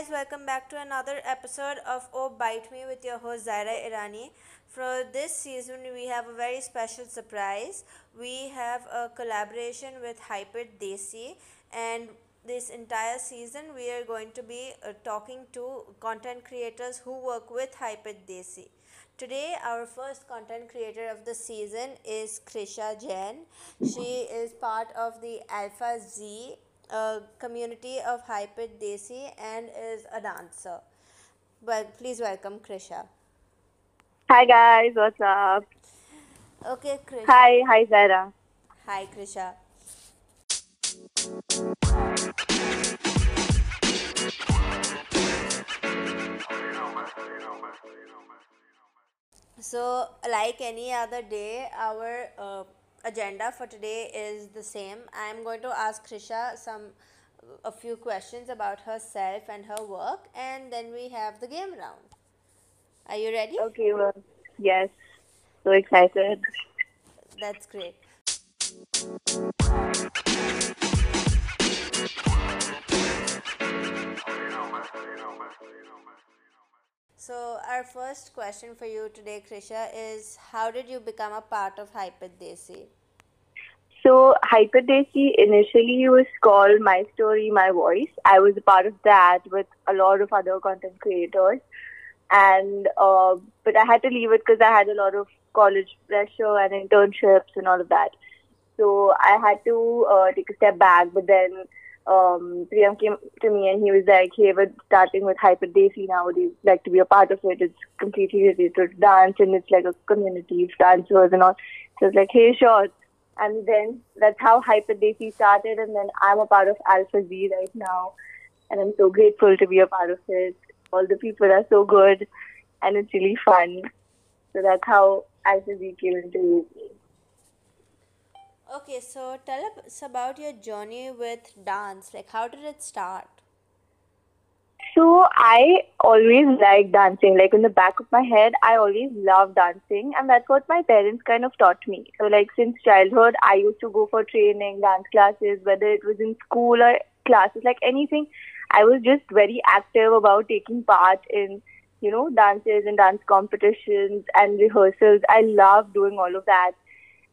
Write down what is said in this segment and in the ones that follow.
guys, welcome back to another episode of Oh Bite Me with your host Zaira Irani. For this season, we have a very special surprise. We have a collaboration with Hyper Desi, and this entire season, we are going to be uh, talking to content creators who work with Hyper Desi. Today, our first content creator of the season is Krisha Jain. She is part of the Alpha Z uh, community of Hyper Desi and is a dancer. But please welcome Krisha. Hi guys, what's up? Okay, Krisha. Hi, hi Zara. Hi, Krisha. So, like any other day, our uh, agenda for today is the same. I am going to ask Krisha some a few questions about herself and her work, and then we have the game round. Are you ready? Okay, well, yes, so excited. That's great. So, our first question for you today, Krisha, is how did you become a part of Hyper Desi? So, Hyperdesi initially was called My Story, My Voice. I was a part of that with a lot of other content creators, and uh, but I had to leave it because I had a lot of college pressure and internships and all of that. So I had to uh, take a step back. But then um, Priyam came to me and he was like, "Hey, we're starting with Hyper Desi now. Would you like to be a part of it? It's completely related to dance and it's like a community of dancers and all." So I was like, "Hey, sure." And then that's how Hyper Desi started. And then I'm a part of Alpha Z right now, and I'm so grateful to be a part of it. All the people are so good, and it's really fun. So that's how Alpha Z came into me. Okay, so tell us about your journey with dance. Like, how did it start? So I always liked dancing. Like in the back of my head, I always loved dancing, and that's what my parents kind of taught me. So like since childhood, I used to go for training, dance classes, whether it was in school or classes, like anything. I was just very active about taking part in, you know, dances and dance competitions and rehearsals. I love doing all of that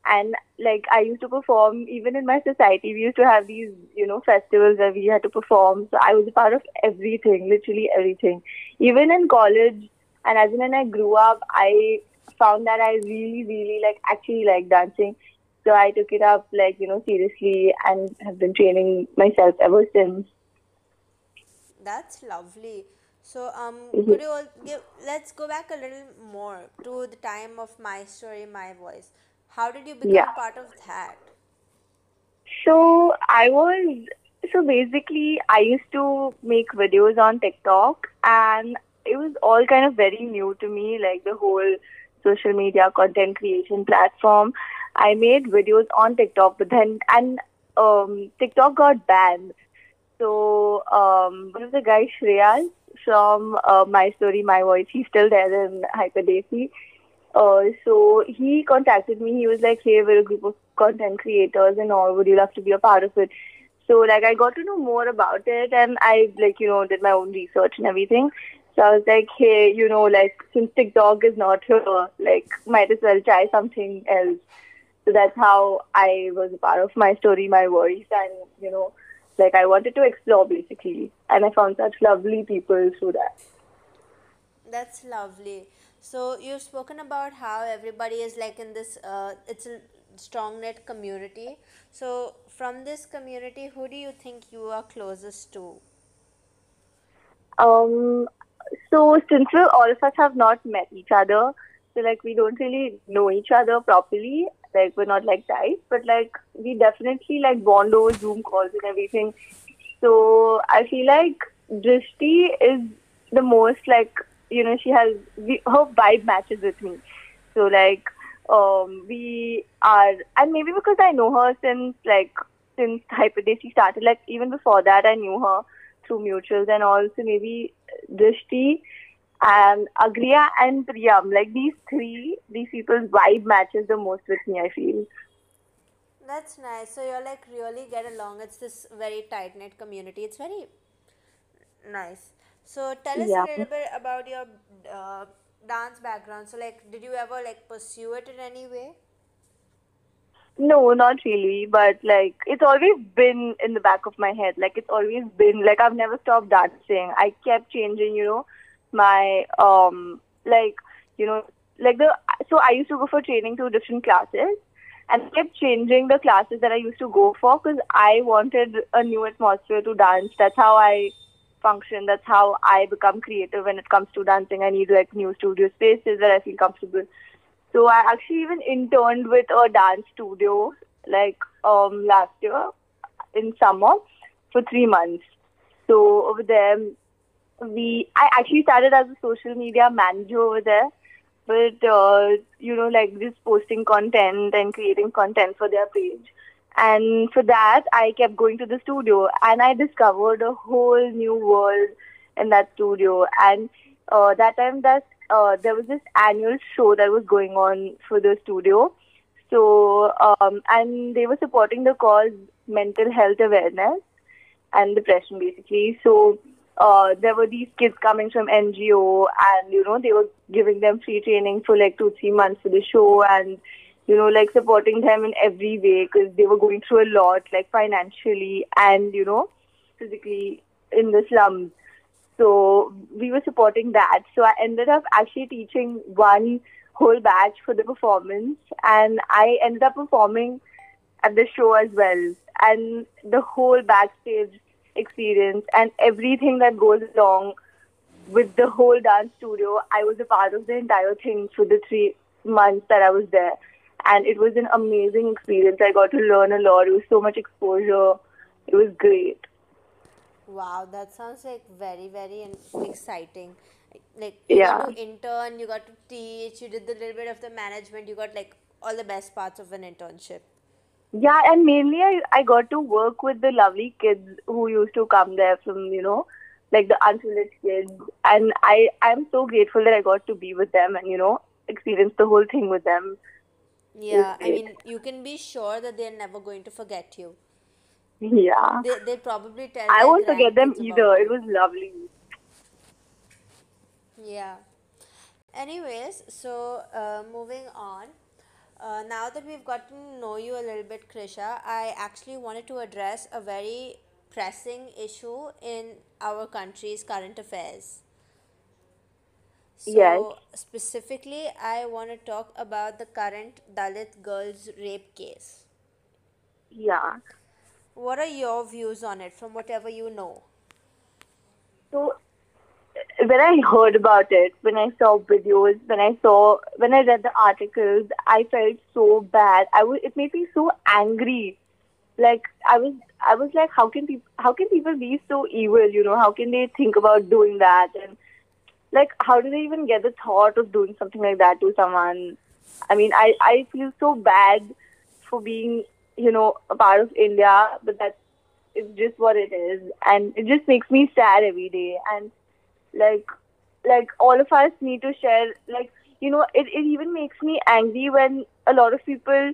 and like I used to perform even in my society. We used to have these, you know, festivals where we had to perform. So I was a part of everything, literally everything. Even in college, and as when I grew up, I found that I really, really like actually like dancing. So I took it up like you know seriously and have been training myself ever since. That's lovely. So, um, could you all give? Let's go back a little more to the time of my story, my voice. How did you become Yeah. part of that? So I was so basically I used to make videos on TikTok and it was all kind of very new to me, like the whole social media content creation platform. I made videos on TikTok but then and um TikTok got banned. So um one of the guys Shreyas from uh, My Story My Voice, he's still there in Hyperdesi. Uh, so he contacted me. He was like, "Hey, we're a group of content creators and all. Would you love to be a part of it?" So like I got to know more about it, and I like you know did my own research and everything. So I was like, "Hey, you know, like since TikTok is not here, like might as well try something else." So that's how I was a part of my story, my voice, and you know, like I wanted to explore basically, and I found such lovely people through that. That's lovely. So you've spoken about how everybody is like in this. Uh, it's a strong net community. So from this community, who do you think you are closest to? Um, so since we all of us have not met each other, so like we don't really know each other properly. Like we're not like types, but like we definitely like bond over Zoom calls and everything. So I feel like Drishti is the most like you know she has we, her vibe matches with me. So like um we are and maybe because I know her since like since Hyperdesi started like even before that I knew her through mutuals and also maybe Drishti and Agriya and Priyam. Like these three, these people's vibe matches the most with me, I feel. That's nice. So you're like really get along. It's this very tight knit community. It's very nice. So tell us a little bit about your uh, dance background. So like, did you ever like pursue it in any way? No, not really, but like it's always been in the back of my head. Like it's always been like I've never stopped dancing. I kept changing, you know, my um like you know like the so I used to go for training to different classes and I kept changing the classes that I used to go for because I wanted a new atmosphere to dance. That's how I function. That's how I become creative when it comes to dancing. I need like new studio spaces where I feel comfortable. So I actually even interned with a dance studio like um last year in summer for three months. So over there we I actually started as a social media manager over there. But uh, you know, like just posting content and creating content for their page. And for that I kept going to the studio and I discovered a whole new world in that studio and uh, that time that uh, there was this annual show that was going on for the studio. So, um, and they were supporting the cause mental health awareness and depression basically. So, uh, there were these kids coming from NGO and, you know, they were giving them free training for like two, three months for the show and, you know, like supporting them in every way because they were going through a lot, like financially and, you know, physically in the slums. So we were supporting that. So I ended up actually teaching one whole batch for the performance, and I ended up performing at the show as well. And the whole backstage experience and everything that goes along with the whole dance studio, I was a part of the entire thing for the three months that I was there. And it was an amazing experience. I got to learn a lot. It was so much exposure. It was great. Wow, that sounds like very, very exciting. Like you Yeah. got to intern, you got to teach, you did the little bit of the management, you got like all the best parts of an internship. Yeah, and mainly I, I got to work with the lovely kids who used to come there from, you know, like the unprivileged kids. And I, I'm so grateful that I got to be with them and, you know, experience the whole thing with them. Yeah, I mean, you can be sure that they're never going to forget you. Yeah. They they probably tell I won't forget them either. It was lovely. Yeah. Anyways, so uh, moving on. Uh, now that we've gotten to know you a little bit, Krisha, I actually wanted to address a very pressing issue in our country's current affairs. Yes. So, specifically, I want to talk about the current Dalit girls' rape case. Yeah. What are your views on it from whatever you know? So when I heard about it, when I saw videos, when I saw, when I read the articles, I felt so bad. I was, it made me so angry. Like I was, I was like, how can people, how can people be so evil? You know, how can they think about doing that? And like, how do they even get the thought of doing something like that to someone? I mean, I, I feel so bad for being, you know, a part of India, but that's it's just what it is, and it just makes me sad every day. And like, like all of us need to share. Like, you know, it it even makes me angry when a lot of people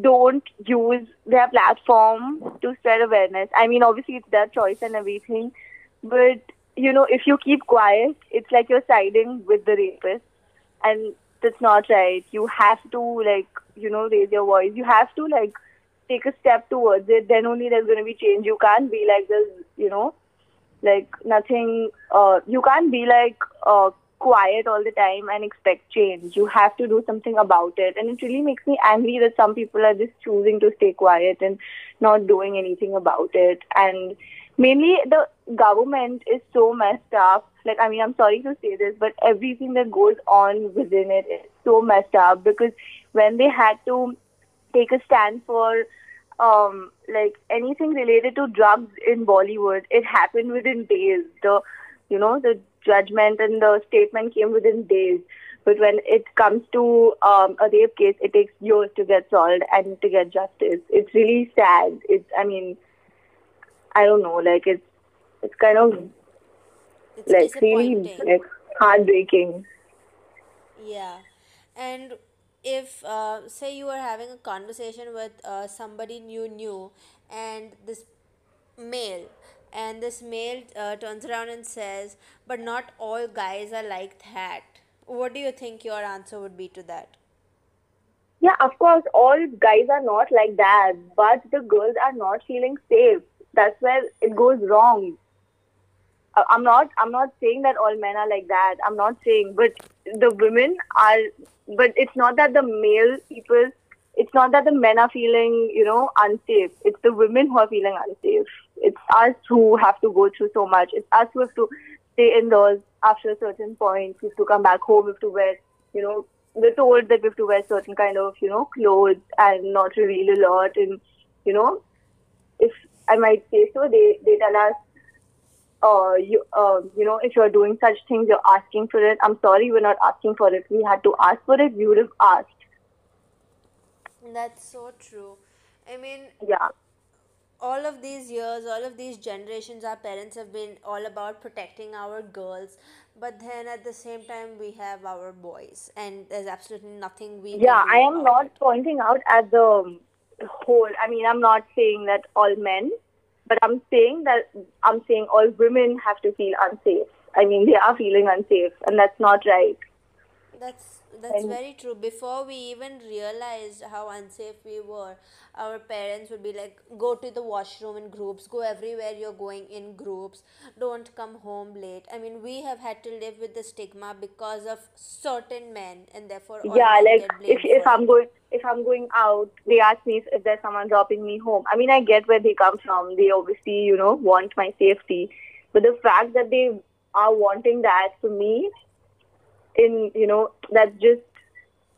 don't use their platform to spread awareness. I mean, obviously it's their choice and everything, but you know, if you keep quiet, it's like you're siding with the rapist, and that's not right. You have to like, you know, raise your voice. You have to like take a step towards it. Then only there's going to be change. You can't be like this, you know, like nothing. Uh, you can't be like uh, quiet all the time and expect change. You have to do something about it. And it really makes me angry that some people are just choosing to stay quiet and not doing anything about it. And mainly the government is so messed up. Like, I mean, I'm sorry to say this, but everything that goes on within it is so messed up because when they had to take a stand for um, like anything related to drugs in Bollywood, it happened within days. The you know the judgment and the statement came within days. But when it comes to um, a rape case, it takes years to get solved and to get justice. It's really sad. It's I mean, I don't know. Like it's it's kind of It's like really like heartbreaking. Yeah. And if, uh, say, you were having a conversation with uh, somebody you knew, and this male and this male uh, turns around and says, But not all guys are like that. What do you think your answer would be to that? Yeah, of course, all guys are not like that, but the girls are not feeling safe. That's where it goes wrong. I- I'm not. I'm not saying that all men are like that. I'm not saying, but the women are. But it's not that the male people. It's not that the men are feeling, you know, unsafe. It's the women who are feeling unsafe. It's us who have to go through so much. It's us who have to stay indoors after a certain point. We have to come back home. We have to wear, you know, we're told that we have to wear certain kind of, you know, clothes and not reveal a lot. And, you know, I might say so, they, they tell us, uh, you, uh, you know, if you're doing such things, you're asking for it. I'm sorry, we're not asking for it. We had to ask for it. You would have asked. That's so true. I mean, Yeah. all of these years, all of these generations, our parents have been all about protecting our girls, but then at the same time, we have our boys, and there's absolutely nothing we Yeah, I am not it. pointing out at the whole. I mean, I'm not saying that all men, but I'm saying that I'm saying all women have to feel unsafe. I mean, they are feeling unsafe, and that's not right. That's that's And- very true. Before we even realized how unsafe we were, our parents would be like, "Go to the washroom in groups. Go everywhere you're going in groups. Don't come home late." I mean, we have had to live with the stigma because of certain men, and therefore yeah, like if if I'm it. going if I'm going out, they ask me if, if there's someone dropping me home. I mean, I get where they come from. They obviously, you know, want my safety, but the fact that they are wanting that for me, in you know, that's just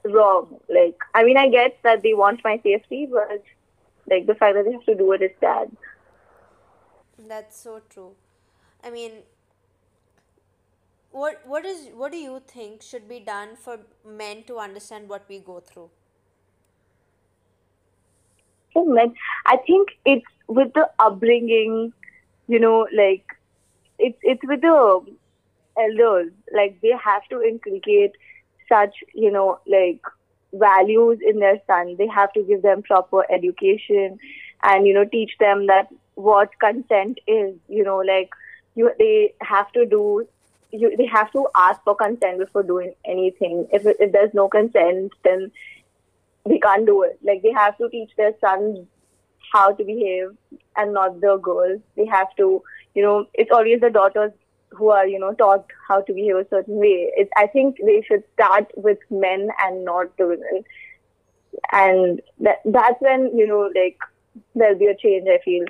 wrong. Like, I mean, I get that they want my safety, but like the fact that they have to do it is sad. That's so true. I mean, what what is what do you think should be done for men to understand what we go through? So, men, I think it's with the upbringing, you know, like it's it's with the elders. Like they have to inculcate such, you know, like values in their son. They have to give them proper education, and you know, teach them that what consent is. You know, like you they have to do. You, they have to ask for consent before doing anything. If if there's no consent, then they can't do it. Like they have to teach their sons how to behave and not the girls. They have to, you know, it's always the daughters who are, you know, taught how to behave a certain way. It, I think they should start with men and not the women. And that that's when, you know, like there'll be a change, I feel.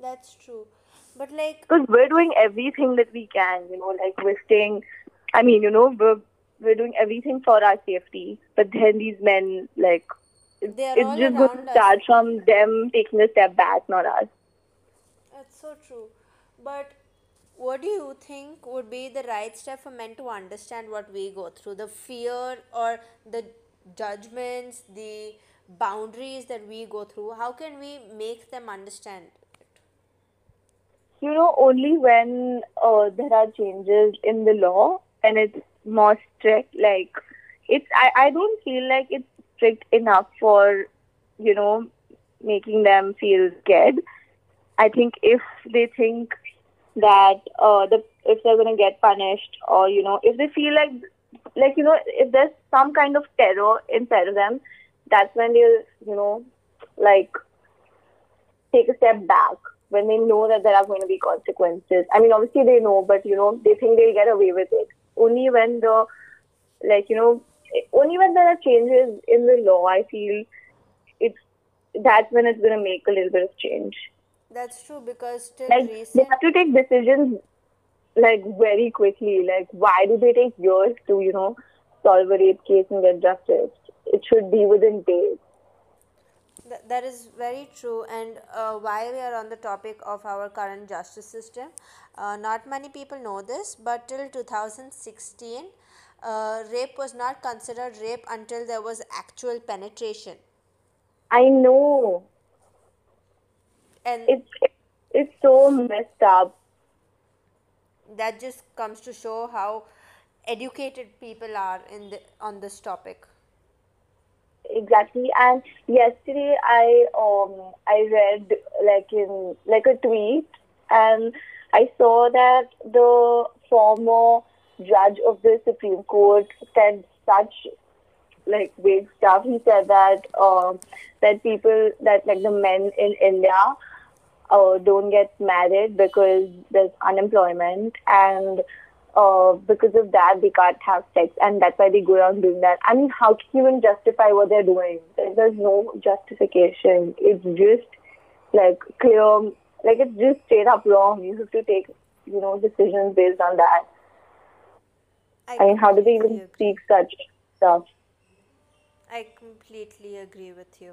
That's true. But like Because we're doing everything that we can, you know, like we're staying, I mean, you know, we're, we're doing everything for our safety. But then these men, like, it's just going around to us. start from them taking a step back, not us. That's so true. But what do you think would be the right step for men to understand what we go through? The fear or the judgments, the boundaries that we go through? How can we make them understand it? You know, only when uh, there are changes in the law and it's more strict, like, it's, I, I don't feel like it's strict enough for, you know, making them feel scared. I think if they think that uh, the if they're gonna get punished or you know if they feel like like you know if there's some kind of terror inside of them, that's when they'll you know like take a step back when they know that there are going to be consequences. I mean, obviously they know, but you know they think they'll get away with it. Only when the like you know only when there are changes in the law, I feel it's that's when it's going to make a little bit of change. That's true because till Like they have to take decisions like very quickly. Like why do they take years to you know solve a rape case and get justice? It should be within days. Th- that is very true. And uh, while we are on the topic of our current justice system, uh, not many people know this, but till 2016, uh, rape was not considered rape until there was actual penetration. I know And it's it's so messed up. that just comes to show how educated people are in the, on this topic. Exactly. And yesterday I um I read like in like a tweet and I saw that the former judge of the Supreme Court said such like big stuff. He said that um, that people that like the men in India uh, don't get married because there's unemployment and uh, because of that they can't have sex and that's why they go around doing that. I mean, how can you even justify what they're doing? There's no justification. It's just like clear, like it's just straight up wrong. You have to take, you know, decisions based on that. I mean, how do they even agree. speak such stuff? I completely agree with you.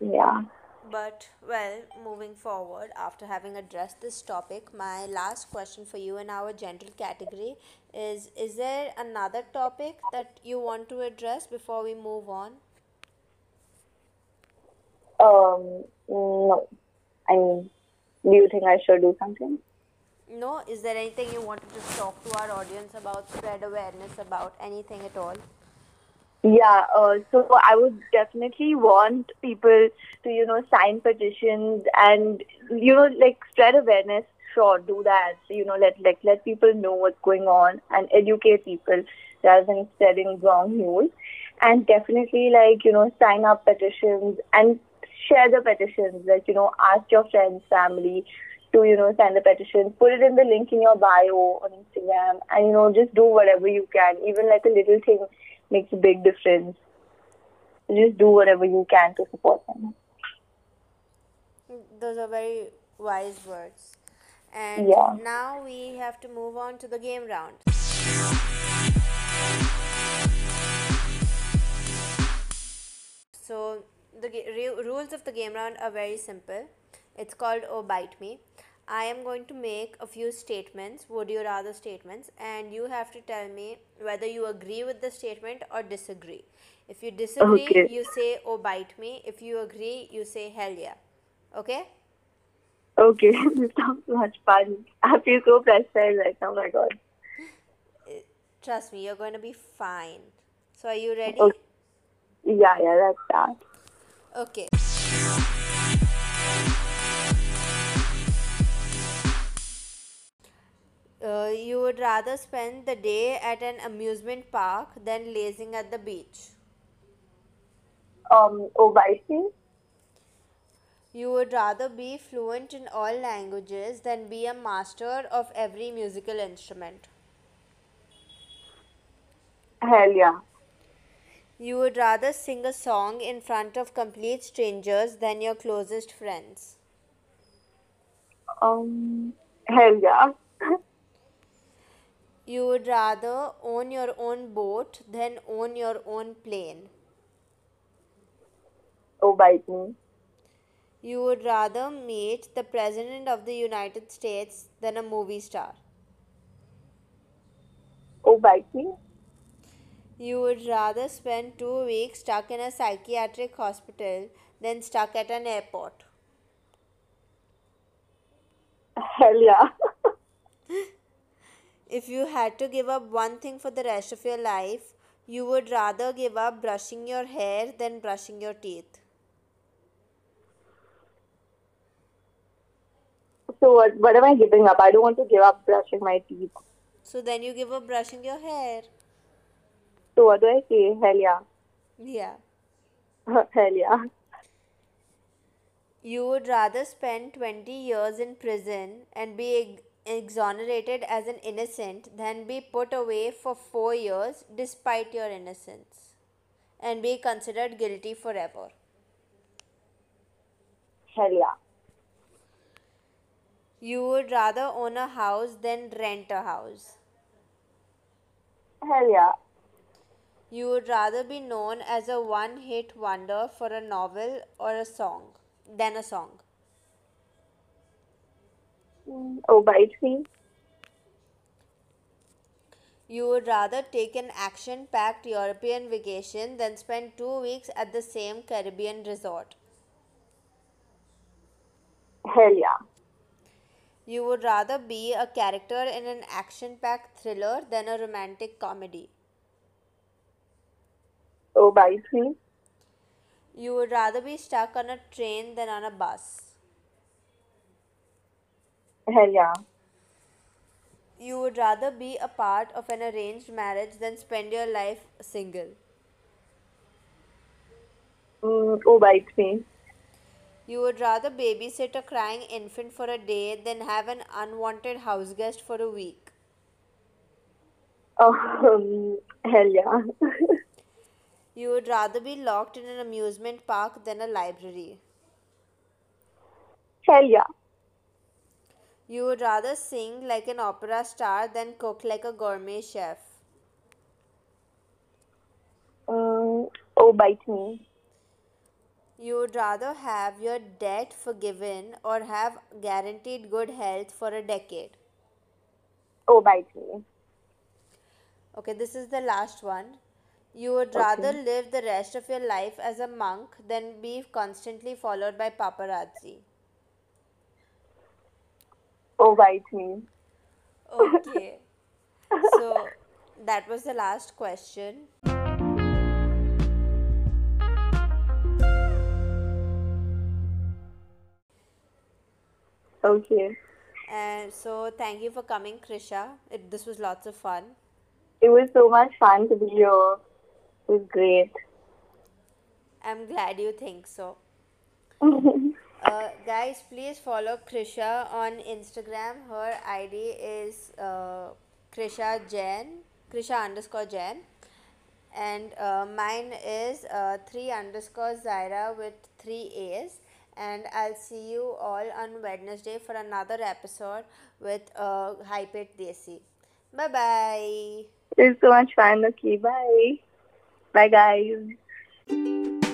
Yeah. But, well, moving forward, after having addressed this topic, my last question for you in our general category is Is there another topic that you want to address before we move on? Um, no. I mean, do you think I should do something? No? Is there anything you wanted to talk to our audience about, spread awareness about, anything at all? Yeah, uh, so I would definitely want people to, you know, sign petitions and, you know, like spread awareness. Sure, do that. You know, let like let people know what's going on and educate people rather than spreading wrong news. And definitely, like you know, sign up petitions and share the petitions. Like you know, ask your friends, family to you know sign the petition. Put it in the link in your bio on Instagram, and you know, just do whatever you can. Even like a little thing makes a big difference. Just do whatever you can to support them. Those are very wise words. And Yeah. now we have to move on to the game round. So the rules of the game round are very simple. It's called Oh Bite Me. I am going to make a few statements, would you rather statements, and you have to tell me whether you agree with the statement or disagree. If you disagree, Okay. you say Oh Bite Me. If you agree, you say Hell yeah. Okay? Okay, this sounds much fun. I feel so pressurized right now. Oh my god. Uh, trust me, you're going to be fine. So, are you ready? Okay. Yeah, yeah, that's that. Okay. Uh, you would rather spend the day at an amusement park than lazing at the beach. Um, oh, bite me? You would rather be fluent in all languages than be a master of every musical instrument. Hell yeah. You would rather sing a song in front of complete strangers than your closest friends. Um, hell yeah. You would rather own your own boat than own your own plane. oh, bite me. You would rather meet the President of the United States than a movie star. Oh, bite me. You would rather spend two weeks stuck in a psychiatric hospital than stuck at an airport. Hell yeah. If you had to give up one thing for the rest of your life, you would rather give up brushing your hair than brushing your teeth. so what? What am I giving up? I don't want to give up brushing my teeth. So then you give up brushing your hair. So what do I say? Hell yeah. Yeah. Hell yeah. You would rather spend 20 years in prison and be exonerated as an innocent than be put away for 4 years despite your innocence and be considered guilty forever. Hell yeah. You would rather own a house than rent a house. Hell yeah. You would rather be known as a one hit wonder for a novel or a song than a song. Oh, bite me. You would rather take an action packed European vacation than spend two weeks at the same Caribbean resort. Hell yeah. You would rather be a character in an action packed thriller than a romantic comedy. Oh, bite me. You would rather be stuck on a train than on a bus. Hell yeah. You would rather be a part of an arranged marriage than spend your life single. Mm, oh, bites me. You would rather babysit a crying infant for a day than have an unwanted house guest for a week. Um, hell yeah. You would rather be locked in an amusement park than a library. hell yeah. You would rather sing like an opera star than cook like a gourmet chef. Mm, oh, bite me. You would rather have your debt forgiven or have guaranteed good health for a decade. Oh, bite me. Okay, this is the last one. You would rather live the rest of your life as a monk than be constantly followed by paparazzi. Oh, bite me. Okay. So that was the last question. Okay. And so thank you for coming, Krisha. It, this was lots of fun. It was so much fun to be here. It was great. I'm glad you think so. Uh, guys, please follow Krisha on Instagram. Her ID is uh, Krisha Jain, Krisha underscore Jain. And uh, mine is uh, 3 underscore Zaira with 3 A's. And I'll see you all on Wednesday for another episode with uh, Hyper Desi. Bye bye. It was so much fun. Okay, bye. Bye, guys.